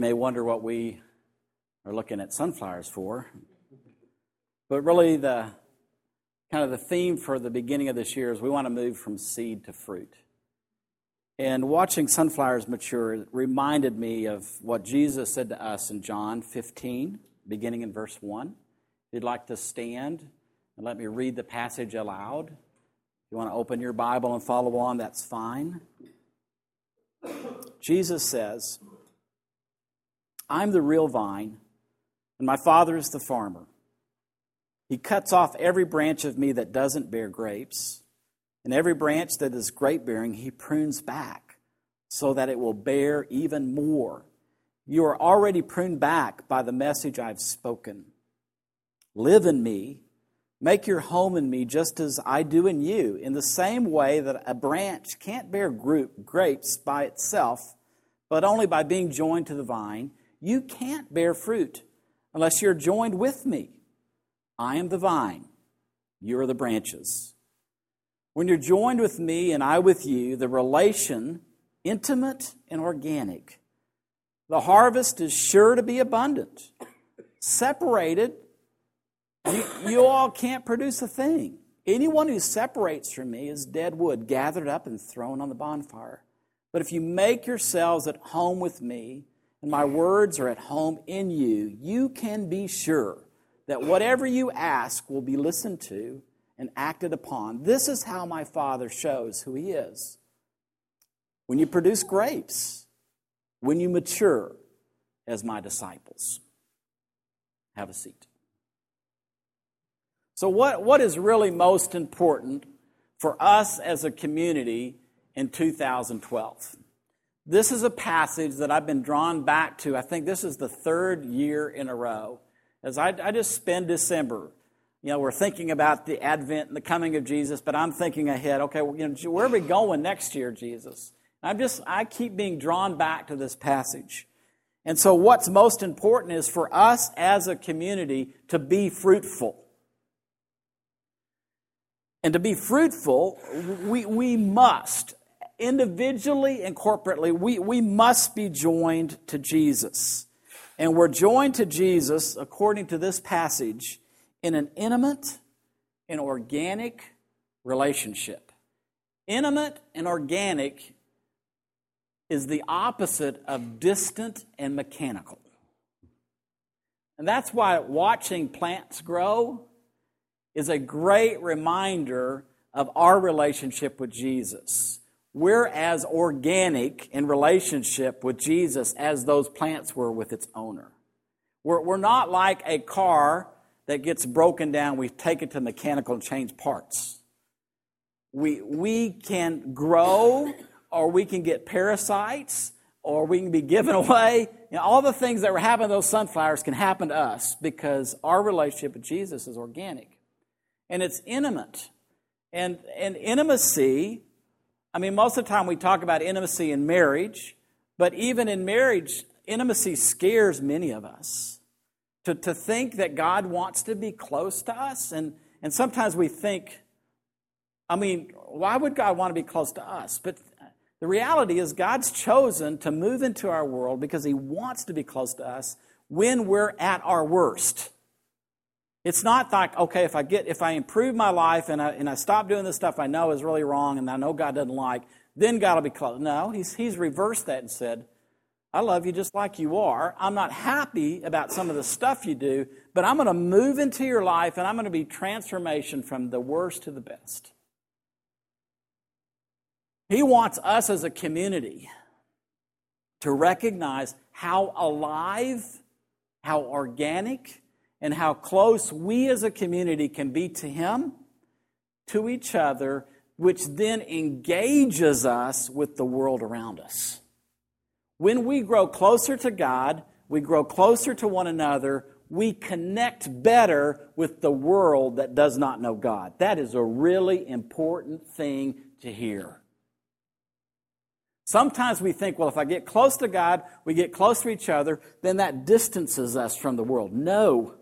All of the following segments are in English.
You may wonder what we are looking at sunflowers for. But really, the kind of the theme for the beginning of this year is we want to move from seed to fruit. And watching sunflowers mature reminded me of what Jesus said to us in John 15, beginning in verse 1. If you'd like to stand and let me read the passage aloud, if you want to open your Bible and follow on, that's fine. Jesus says, I'm the real vine, and my Father is the farmer. He cuts off every branch of me that doesn't bear grapes, and every branch that is grape bearing, he prunes back so that it will bear even more. You are already pruned back by the message I've spoken. Live in me, make your home in me just as I do in you, in the same way that a branch can't bear grapes by itself, but only by being joined to the vine. You can't bear fruit unless you're joined with me. I am the vine, you are the branches. When you're joined with me and I with you, the relation, intimate and organic, the harvest is sure to be abundant. Separated, you, you all can't produce a thing. Anyone who separates from me is dead wood, gathered up and thrown on the bonfire. But if you make yourselves at home with me, and my words are at home in you, you can be sure that whatever you ask will be listened to and acted upon. This is how my Father shows who He is. When you produce grapes, when you mature as my disciples. Have a seat. So, what, what is really most important for us as a community in 2012? This is a passage that I've been drawn back to. I think this is the third year in a row as I, I just spend December, you know, we're thinking about the advent and the coming of Jesus, but I'm thinking ahead, okay, well, you know, where are we going next year, Jesus? I'm just, I keep being drawn back to this passage. And so, what's most important is for us as a community to be fruitful. And to be fruitful, we, we must, individually and corporately, we, we must be joined to Jesus. And we're joined to Jesus, according to this passage, in an intimate and organic relationship. Intimate and organic is the opposite of distant and mechanical. And that's why watching plants grow is a great reminder of our relationship with Jesus we're as organic in relationship with Jesus as those plants were with its owner. We're, we're not like a car that gets broken down, we take it to mechanical and change parts. We, we can grow, or we can get parasites, or we can be given away. You know, all the things that were happening to those sunflowers can happen to us because our relationship with Jesus is organic. And it's intimate. And, and intimacy I mean, most of the time we talk about intimacy in marriage, but even in marriage, intimacy scares many of us. To, to think that God wants to be close to us, and, and sometimes we think, I mean, why would God want to be close to us? But the reality is, God's chosen to move into our world because He wants to be close to us when we're at our worst. It's not like, okay, if I get, if I improve my life and I, and I stop doing the stuff I know is really wrong and I know God doesn't like, then God will be close. No, he's, he's reversed that and said, I love you just like you are. I'm not happy about some of the stuff you do, but I'm going to move into your life and I'm going to be transformation from the worst to the best. He wants us as a community to recognize how alive, how organic, and how close we as a community can be to Him, to each other, which then engages us with the world around us. When we grow closer to God, we grow closer to one another, we connect better with the world that does not know God. That is a really important thing to hear. Sometimes we think, well, if I get close to God, we get close to each other, then that distances us from the world. No.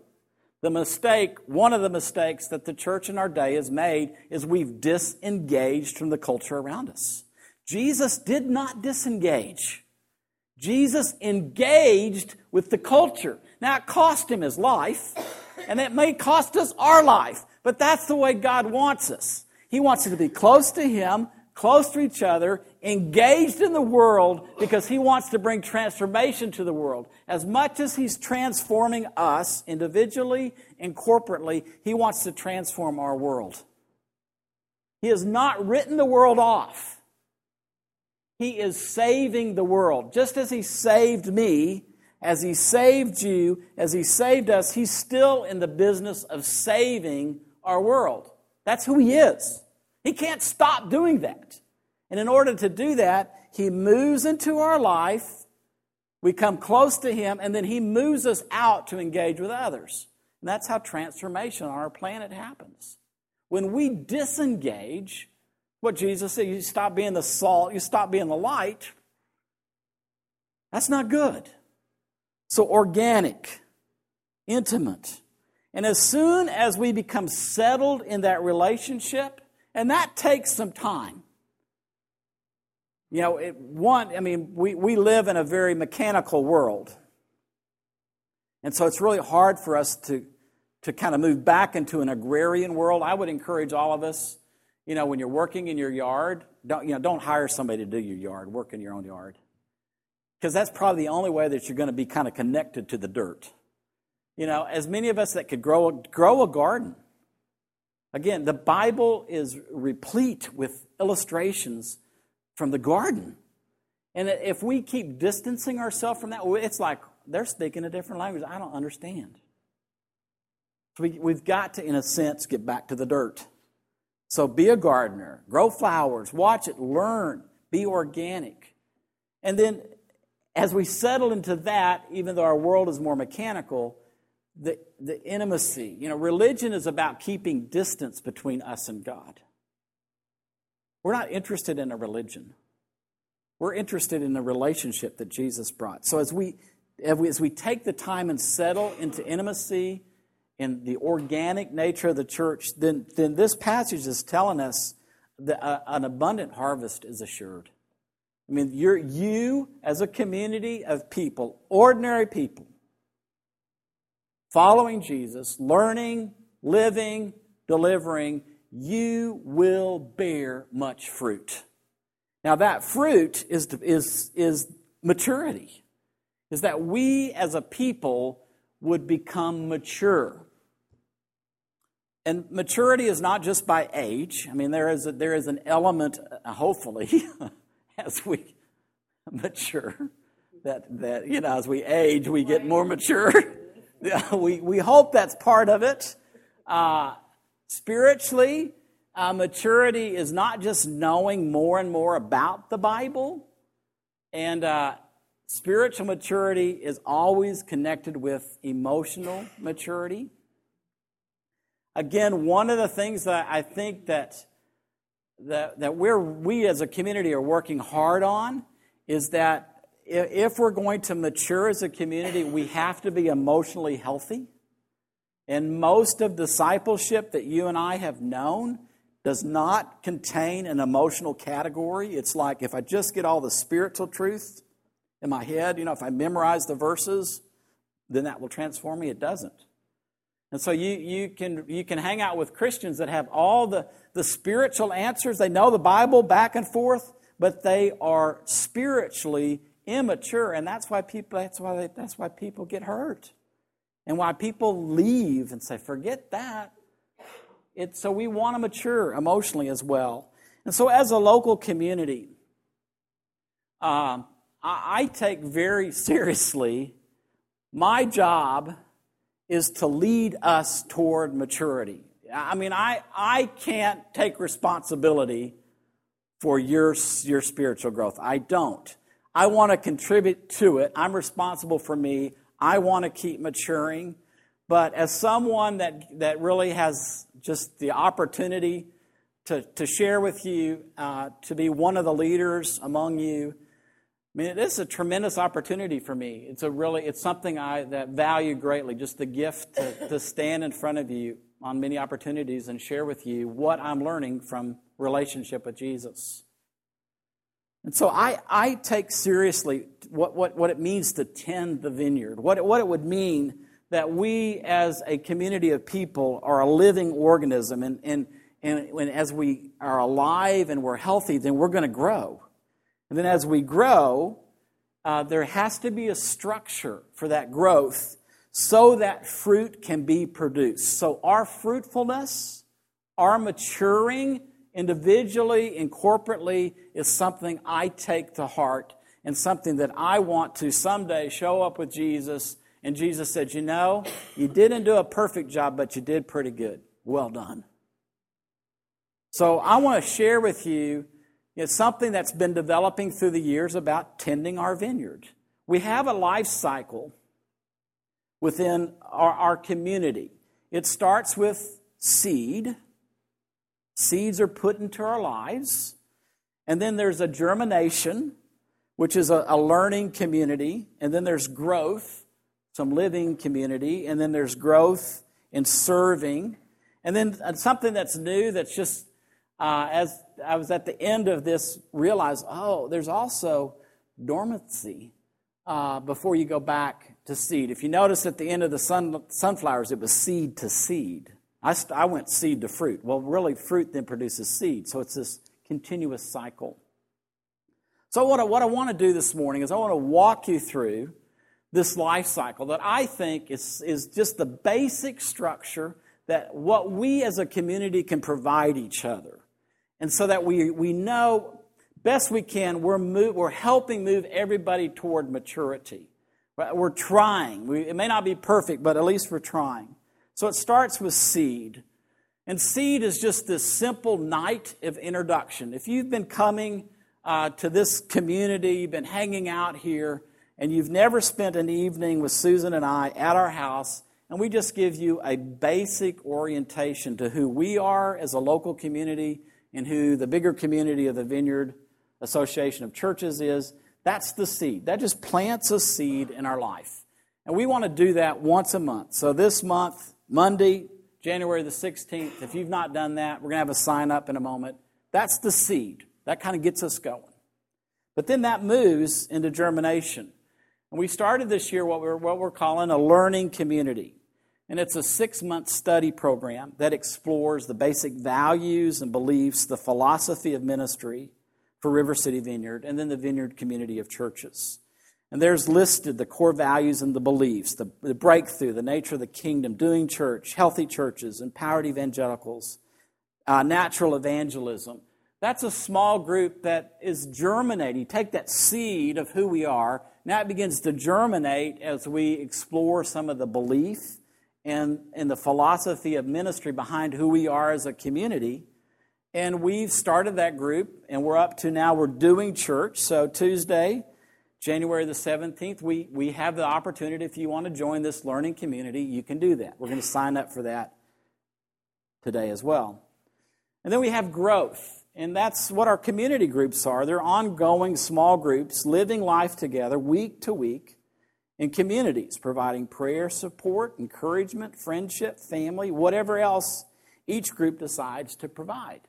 The mistake, one of the mistakes that the church in our day has made is we've disengaged from the culture around us. Jesus did not disengage. Jesus engaged with the culture. Now, it cost him his life, and it may cost us our life, but that's the way God wants us. He wants us to be close to Him, close to each other, engaged in the world because He wants to bring transformation to the world. As much as He's transforming us individually and corporately, He wants to transform our world. He has not written the world off. He is saving the world. Just as He saved me, as He saved you, as He saved us, He's still in the business of saving our world. That's who He is. He can't stop doing that. And in order to do that, He moves into our life, we come close to Him, and then He moves us out to engage with others. And that's how transformation on our planet happens. When we disengage, what Jesus said, you stop being the salt, you stop being the light, that's not good. So, organic, intimate. And as soon as we become settled in that relationship, and that takes some time. You know, it, one, I mean, we, we live in a very mechanical world. And so it's really hard for us to, to kind of move back into an agrarian world. I would encourage all of us, you know, when you're working in your yard, don't, you know, don't hire somebody to do your yard, work in your own yard. Because that's probably the only way that you're going to be kind of connected to the dirt. You know, as many of us that could grow, grow a garden. Again, the Bible is replete with illustrations from the garden. And if we keep distancing ourselves from that, it's like they're speaking a different language. I don't understand. we, we've got to, in a sense, get back to the dirt. So be a gardener, grow flowers, watch it, learn, be organic. And then as we settle into that, even though our world is more mechanical, the, the intimacy. You know, religion is about keeping distance between us and God. We're not interested in a religion. We're interested in the relationship that Jesus brought. So as we, as we, take the time and settle into intimacy in the organic nature of the church, then, then this passage is telling us that a, an abundant harvest is assured. I mean, you're, you as a community of people, ordinary people, following Jesus, learning, living, delivering, you will bear much fruit. Now, that fruit is, is, is maturity, is that we as a people would become mature. And maturity is not just by age. I mean, there is, a, there is an element, uh, hopefully, as we mature, that, that, you know, as we age, we get more mature. we, we hope that's part of it. Uh, spiritually, uh, maturity is not just knowing more and more about the Bible, and uh, spiritual maturity is always connected with emotional maturity. Again, one of the things that I think that that, that we're, we as a community are working hard on is that if we're going to mature as a community, we have to be emotionally healthy. And most of discipleship that you and I have known does not contain an emotional category. It's like if I just get all the spiritual truth in my head, you know, if I memorize the verses, then that will transform me. It doesn't. And so you, you, can, you can hang out with Christians that have all the, the spiritual answers. They know the Bible back and forth, but they are spiritually immature, and that's why people that's why they, that's why people get hurt, and why people leave and say, "Forget that." It's so we want to mature emotionally as well, and so as a local community, um, I, I take very seriously my job is to lead us toward maturity. I mean, I, I can't take responsibility for your, your spiritual growth. I don't. I want to contribute to it. I'm responsible for me. I want to keep maturing. But as someone that, that really has just the opportunity to, to share with you, uh, to be one of the leaders among you, I mean, it is a tremendous opportunity for me. It's a really, it's something I that value greatly. Just the gift to, to stand in front of you on many opportunities and share with you what I'm learning from relationship with Jesus. And so I, I take seriously what, what, what it means to tend the vineyard, what, what it would mean that we as a community of people are a living organism. And, and, and, and as we are alive and we're healthy, then we're going to grow. And then as we grow, uh, there has to be a structure for that growth so that fruit can be produced. So our fruitfulness, our maturing individually and corporately is something I take to heart and something that I want to someday show up with Jesus. And Jesus said, You know, you didn't do a perfect job, but you did pretty good. Well done. So I want to share with you something that's been developing through the years about tending our vineyard. We have a life cycle within our, our community. It starts with seed. Seeds are put into our lives. And then there's a germination, which is a, a learning community. And then there's growth, some living community. And then there's growth in serving. And then uh, something that's new that's just uh, as I was at the end of this, realized, oh, there's also dormancy uh, before you go back to seed. If you notice at the end of the sun, sunflowers, it was seed to seed. I, st- I went seed to fruit. Well, really, fruit then produces seed. So it's this continuous cycle. So, what I, what I want to do this morning is I want to walk you through this life cycle that I think is, is just the basic structure that what we as a community can provide each other. And so that we, we know best we can, we're, move, we're helping move everybody toward maturity. We're trying. We, it may not be perfect, but at least we're trying. So it starts with seed. And seed is just this simple night of introduction. If you've been coming uh, to this community, you've been hanging out here, and you've never spent an evening with Susan and I at our house, and we just give you a basic orientation to who we are as a local community and who the bigger community of the Vineyard Association of Churches is, that's the seed. That just plants a seed in our life. And we want to do that once a month. So this month, Monday, January the 16th, if you've not done that, we're going to have a sign up in a moment. That's the seed. That kind of gets us going. But then that moves into germination. And we started this year what we're, what we're calling a learning community. And it's a six month study program that explores the basic values and beliefs, the philosophy of ministry for River City Vineyard, and then the Vineyard community of churches. And there's listed the core values and the beliefs, the, the breakthrough, the nature of the kingdom, doing church, healthy churches, empowered evangelicals, uh, natural evangelism. That's a small group that is germinating. Take that seed of who we are, now it begins to germinate as we explore some of the belief and, and the philosophy of ministry behind who we are as a community. And we've started that group, and we're up to now we're doing church. So Tuesday, January the 17th, we, we have the opportunity, if you want to join this learning community, you can do that. We're going to sign up for that today as well. And then we have growth, and that's what our community groups are. They're ongoing small groups, living life together week to week in communities, providing prayer support, encouragement, friendship, family, whatever else each group decides to provide.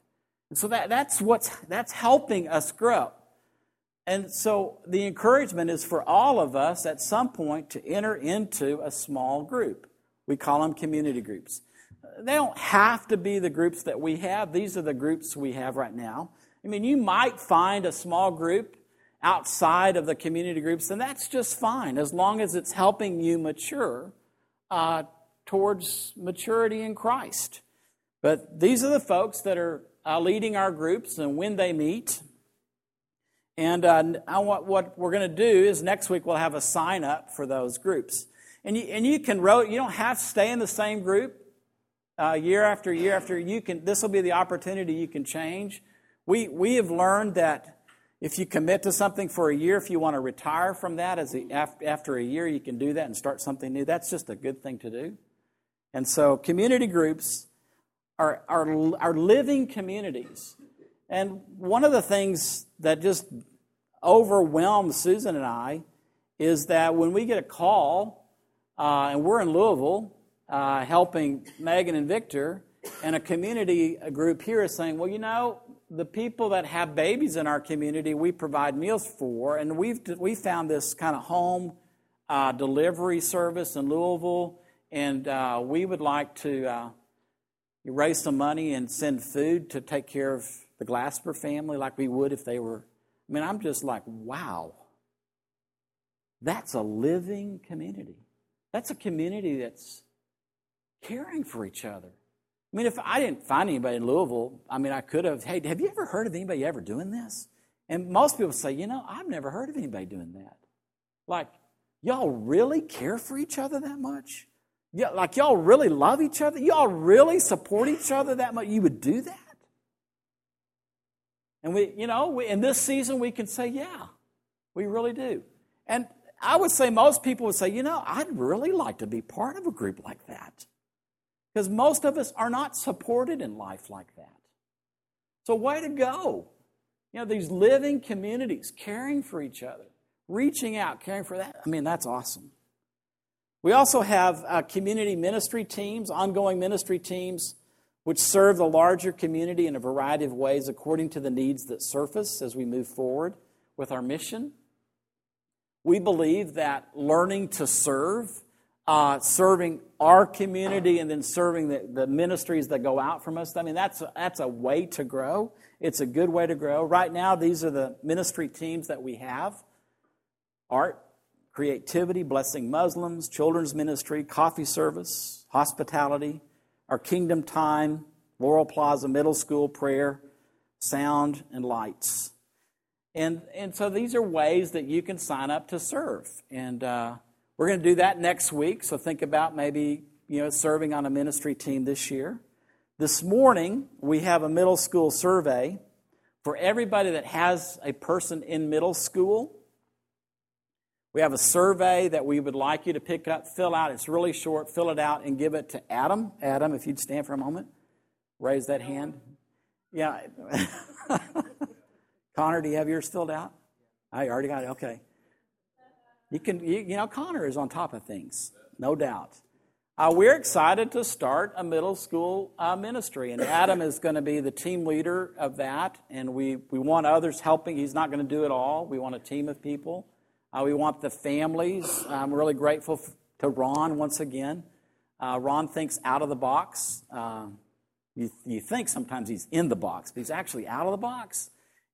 And so that, that's what's that's helping us grow. And so the encouragement is for all of us at some point to enter into a small group. We call them community groups. They don't have to be the groups that we have. These are the groups we have right now. I mean, you might find a small group outside of the community groups, and that's just fine as long as it's helping you mature uh, towards maturity in Christ. But these are the folks that are uh, leading our groups and when they meet. And uh, want, what we're going to do is next week we'll have a sign up for those groups. And you, and you can rotate, you don't have to stay in the same group uh, year after year after you can this will be the opportunity you can change we we have learned that if you commit to something for a year, if you want to retire from that as a, after a year, you can do that and start something new. That's just a good thing to do. And so, community groups are, are, are living communities. And one of the things that just overwhelms Susan and I is that when we get a call, uh, and we're in Louisville uh, helping Megan and Victor, and a community a group here is saying, well, you know, the people that have babies in our community, we provide meals for, and we've we found this kind of home uh, delivery service in Louisville, and uh, we would like to uh, raise some money and send food to take care of the Glasper family, like we would if they were. I mean, I'm just like, wow, that's a living community. That's a community that's caring for each other. I mean, if I didn't find anybody in Louisville, I mean, I could have, hey, have you ever heard of anybody ever doing this? And most people say, you know, I've never heard of anybody doing that. Like, y'all really care for each other that much? Yeah, like y'all really love each other? Y'all really support each other that much? You would do that? And we, you know, we, in this season, we can say, yeah, we really do. And I would say most people would say, you know, I'd really like to be part of a group like that. Because most of us are not supported in life like that. So, way to go. You know, these living communities, caring for each other, reaching out, caring for that. I mean, that's awesome. We also have uh, community ministry teams, ongoing ministry teams, which serve the larger community in a variety of ways according to the needs that surface as we move forward with our mission. We believe that learning to serve uh, serving our community and then serving the, the ministries that go out from us. I mean, that's a, that's a way to grow. It's a good way to grow. Right now, these are the ministry teams that we have art, creativity, blessing Muslims, children's ministry, coffee service, hospitality, our kingdom time, Laurel Plaza Middle School prayer, sound, and lights. And, and so these are ways that you can sign up to serve. And, uh, we're going to do that next week, so think about maybe you know serving on a ministry team this year. This morning, we have a middle school survey for everybody that has a person in middle school. We have a survey that we would like you to pick up, fill out. It's really short. Fill it out and give it to Adam. Adam, if you'd stand for a moment, raise that hand. Yeah. Connor, do you have yours filled out? I already got it. Okay. You can, you, you know, Connor is on top of things, no doubt. Uh, we're excited to start a middle school uh, ministry, and Adam is going to be the team leader of that. And we, we want others helping. He's not going to do it all. We want a team of people. Uh, we want the families. I'm really grateful to Ron once again. Uh, Ron thinks out of the box. Uh, you, you think sometimes he's in the box, but he's actually out of the box.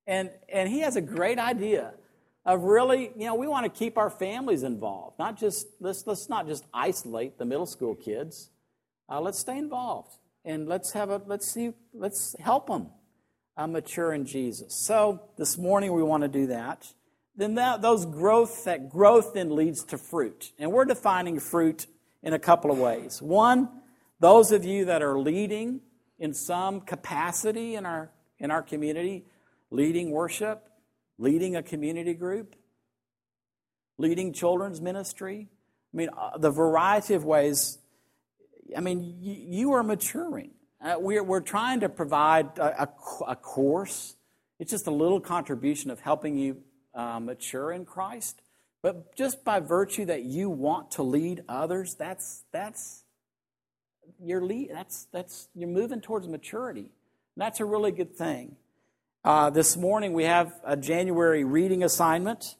And, and he has a great idea of really, you know, we want to keep our families involved. Not just let's let's not just isolate the middle school kids. Uh, let's stay involved and let's have a let's see let's help them uh, mature in Jesus. So this morning we want to do that. Then that those growth that growth then leads to fruit, and we're defining fruit in a couple of ways. One, those of you that are leading in some capacity in our in our community, leading worship, leading a community group, leading children's ministry. I mean, uh, the variety of ways. I mean, you, you are maturing. Uh, we're, we're trying to provide a, a, a, course. It's just a little contribution of helping you uh, mature in Christ. But just by virtue that you want to lead others, that's that's you're lead, that's that's you're moving towards maturity. And that's a really good thing. Uh, this morning we have a January reading assignment,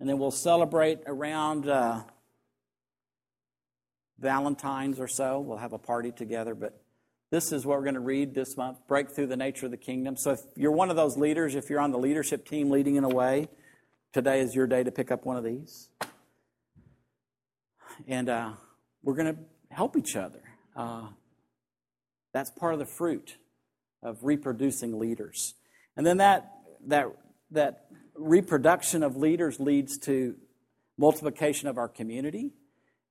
and then we'll celebrate around uh, Valentine's or so. We'll have a party together, but this is what we're going to read this month Break Through the Nature of the Kingdom. So if you're one of those leaders, if you're on the leadership team leading in a way, today is your day to pick up one of these. And uh, we're going to help each other. Uh, that's part of the fruit of reproducing leaders. And then that, that, that reproduction of leaders leads to multiplication of our community.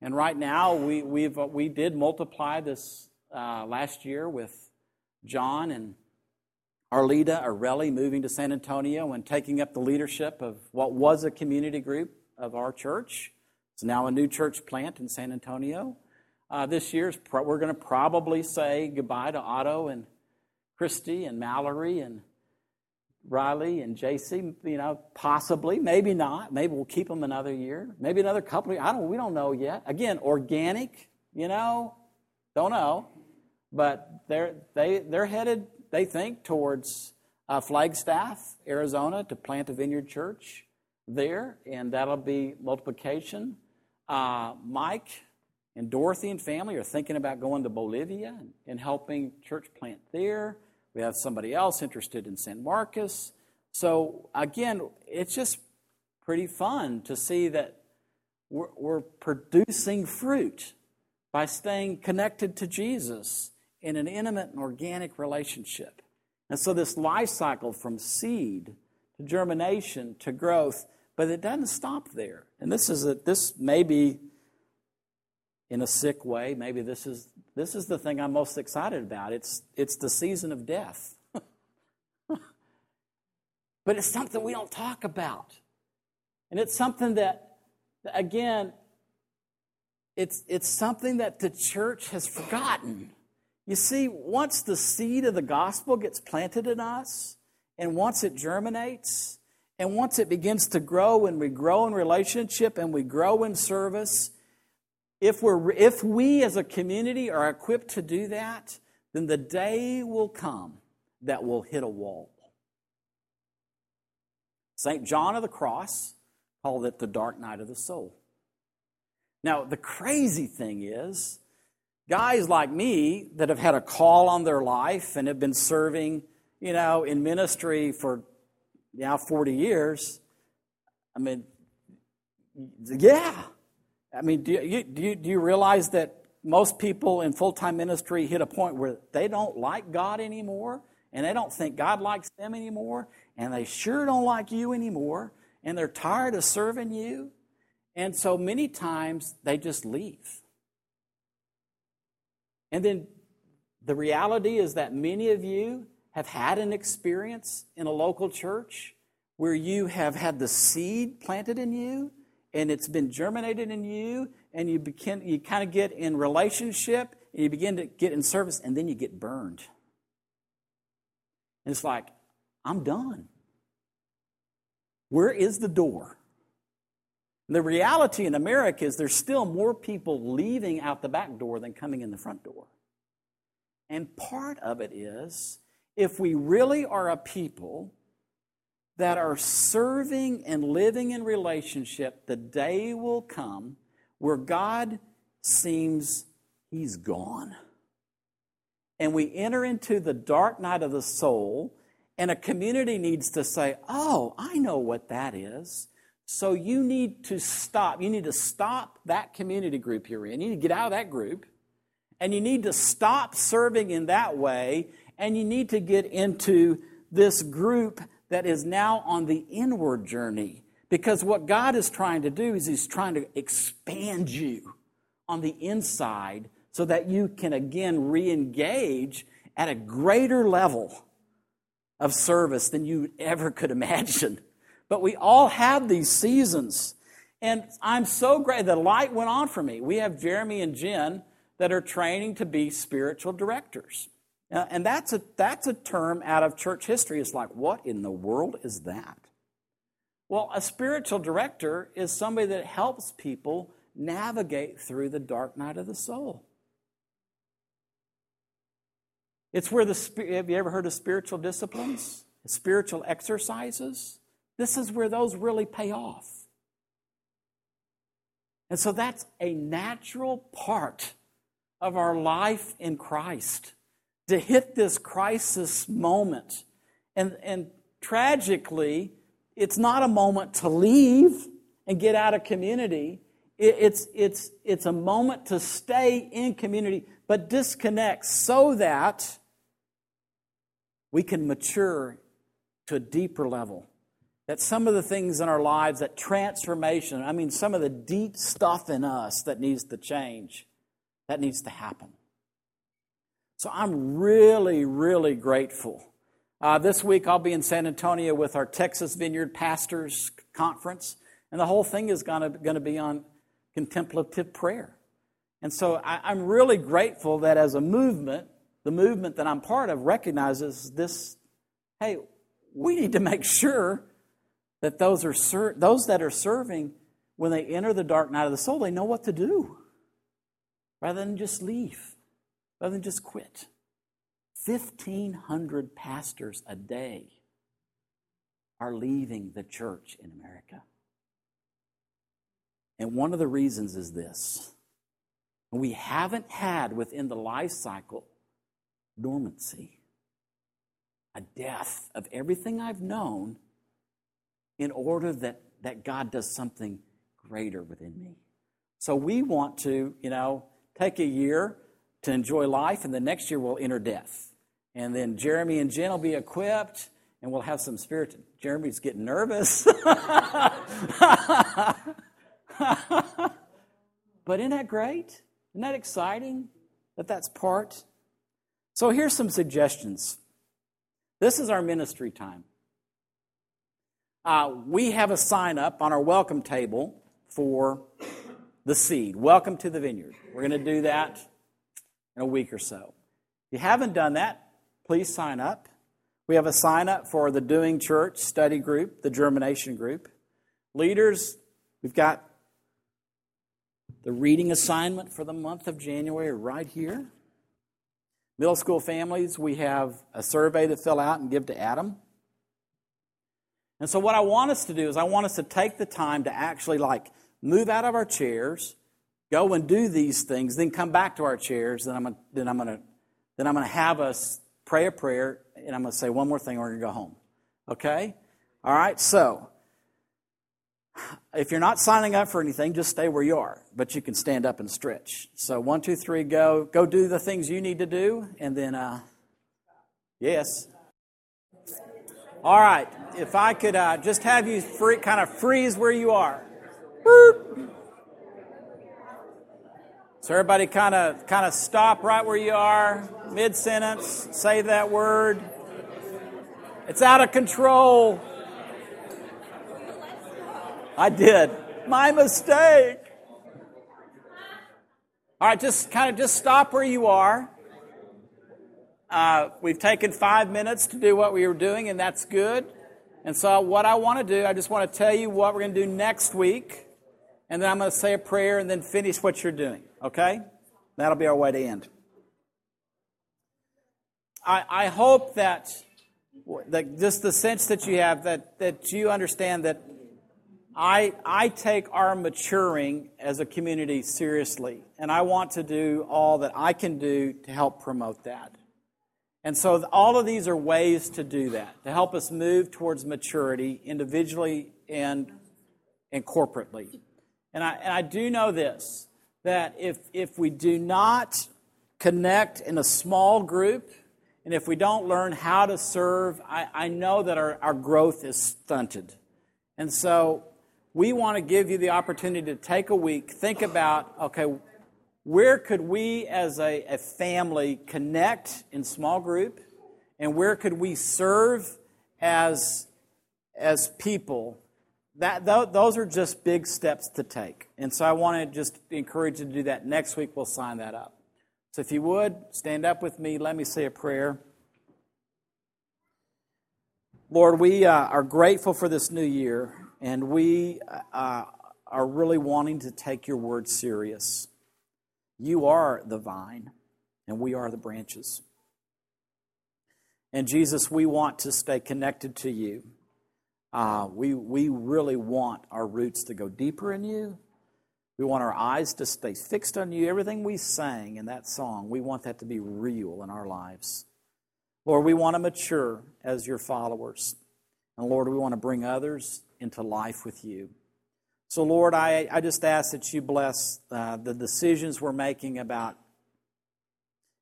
And right now, we, we've, we did multiply this uh, last year with John and Arlita Arelli moving to San Antonio and taking up the leadership of what was a community group of our church. It's now a new church plant in San Antonio. Uh, this year, we're going to probably say goodbye to Otto and Christy and Mallory and Riley and JC, you know, possibly, maybe not. Maybe we'll keep them another year, maybe another couple. Of, I don't. We don't know yet. Again, organic, you know, don't know, but they're they they're headed. They think towards uh, Flagstaff, Arizona, to plant a vineyard church there, and that'll be multiplication. Uh, Mike and Dorothy and family are thinking about going to Bolivia and, and helping church plant there. We have somebody else interested in San Marcos. So, again, it's just pretty fun to see that we're, we're producing fruit by staying connected to Jesus in an intimate and organic relationship. And so, this life cycle from seed to germination to growth, but it doesn't stop there. And this is a, this may be in a sick way. Maybe this is this is the thing I'm most excited about. It's it's the season of death. but it's something we don't talk about. And it's something that again it's it's something that the church has forgotten. You see, once the seed of the gospel gets planted in us, and once it germinates, and once it begins to grow, and we grow in relationship and we grow in service, if, we're, if we as a community are equipped to do that, then the day will come that we'll hit a wall. St. John of the Cross called it the dark night of the soul. Now, the crazy thing is, guys like me that have had a call on their life and have been serving, you know, in ministry for now 40 years, I mean, yeah, I mean, do you, do you, do you realize that most people in full time ministry hit a point where they don't like God anymore and they don't think God likes them anymore and they sure don't like you anymore and they're tired of serving you? And so many times they just leave. And then the reality is that many of you have had an experience in a local church where you have had the seed planted in you and it's been germinated in you, and you begin you kind of get in relationship, and you begin to get in service, and then you get burned. And it's like, I'm done. Where is the door? The reality in America is there's still more people leaving out the back door than coming in the front door. And part of it is if we really are a people that are serving and living in relationship, the day will come where God seems he's gone. And we enter into the dark night of the soul, and a community needs to say, Oh, I know what that is. So you need to stop. You need to stop that community group you're in. You need to get out of that group. And you need to stop serving in that way. And you need to get into this group that is now on the inward journey. Because what God is trying to do is He's trying to expand you on the inside so that you can again re engage at a greater level of service than you ever could imagine. But we all have these seasons. And I'm so great. The light went on for me. We have Jeremy and Jen that are training to be spiritual directors. Uh, and that's a, that's a term out of church history. It's like, what in the world is that? Well, a spiritual director is somebody that helps people navigate through the dark night of the soul. It's where the have you ever heard of spiritual disciplines, spiritual exercises? This is where those really pay off. And so that's a natural part of our life in Christ to hit this crisis moment. And, and tragically, it's not a moment to leave and get out of community. It, it's, it's, it's a moment to stay in community, but disconnect so that we can mature to a deeper level. That some of the things in our lives, that transformation, I mean, some of the deep stuff in us that needs to change, that needs to happen. So I'm really, really grateful. Uh, this week I'll be in San Antonio with our Texas Vineyard Pastors Conference, and the whole thing is going to be on contemplative prayer. And so I, I'm really grateful that as a movement, the movement that I'm part of recognizes this hey, we need to make sure that those, are ser- those that are serving, when they enter the dark night of the soul, they know what to do rather than just leave rather than just quit. 1,500 pastors a day are leaving the church in America. And one of the reasons is this we haven't had within the life cycle dormancy, a death of everything I've known in order that, that God does something greater within me. So we want to, you know, take a year to enjoy life, and the next year we'll enter death. And then Jeremy and Jen will be equipped, and we'll have some spirit. Jeremy's getting nervous. but isn't that great? Isn't that exciting that that's part? So here's some suggestions. This is our ministry time. Uh, we have a sign up on our welcome table for the seed. Welcome to the vineyard. We're going to do that in a week or so. If you haven't done that, please sign up. We have a sign up for the Doing Church study group, the germination group. Leaders, we've got the reading assignment for the month of January right here. Middle school families, we have a survey to fill out and give to Adam. And so, what I want us to do is, I want us to take the time to actually like move out of our chairs, go and do these things, then come back to our chairs. Then I'm gonna, then I'm gonna, then I'm gonna have us pray a prayer, and I'm gonna say one more thing. And we're gonna go home. Okay? All right. So if you're not signing up for anything, just stay where you are, but you can stand up and stretch. So, one, two, three, go. Go do the things you need to do, and then, uh, yes. All right. If I could uh, just have you free, kind of freeze where you are. Boop. So everybody kind of kind of stop right where you are, mid sentence, say that word. It's out of control. I did. My mistake. All right, just kind of just stop where you are. Uh, we've taken five minutes to do what we were doing, and that's good. And so, what I want to do, I just want to tell you what we're going to do next week, and then I'm going to say a prayer and then finish what you're doing. Okay? That'll be our way to end. I, I hope that, that just the sense that you have that, that you understand that I, I take our maturing as a community seriously, and I want to do all that I can do to help promote that. And so, all of these are ways to do that, to help us move towards maturity individually and, and corporately. And I, and I do know this that if, if we do not connect in a small group, and if we don't learn how to serve, I, I know that our, our growth is stunted. And so, we want to give you the opportunity to take a week, think about, okay, where could we as a, a family connect in small group? And where could we serve as, as people? That, those are just big steps to take. And so I want to just encourage you to do that. Next week, we'll sign that up. So if you would, stand up with me. Let me say a prayer. Lord, we uh, are grateful for this new year. And we uh, are really wanting to take your word serious. You are the vine, and we are the branches. And Jesus, we want to stay connected to you. Uh, we, we really want our roots to go deeper in you. We want our eyes to stay fixed on you. Everything we sang in that song, we want that to be real in our lives. Lord, we want to mature as your followers. And Lord, we want to bring others into life with you. So, Lord, I, I just ask that you bless uh, the decisions we're making about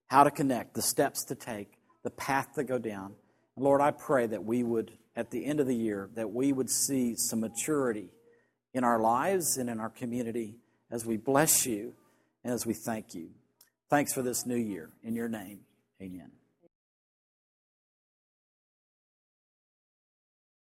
how to connect, the steps to take, the path to go down. Lord, I pray that we would, at the end of the year, that we would see some maturity in our lives and in our community as we bless you and as we thank you. Thanks for this new year. In your name, amen.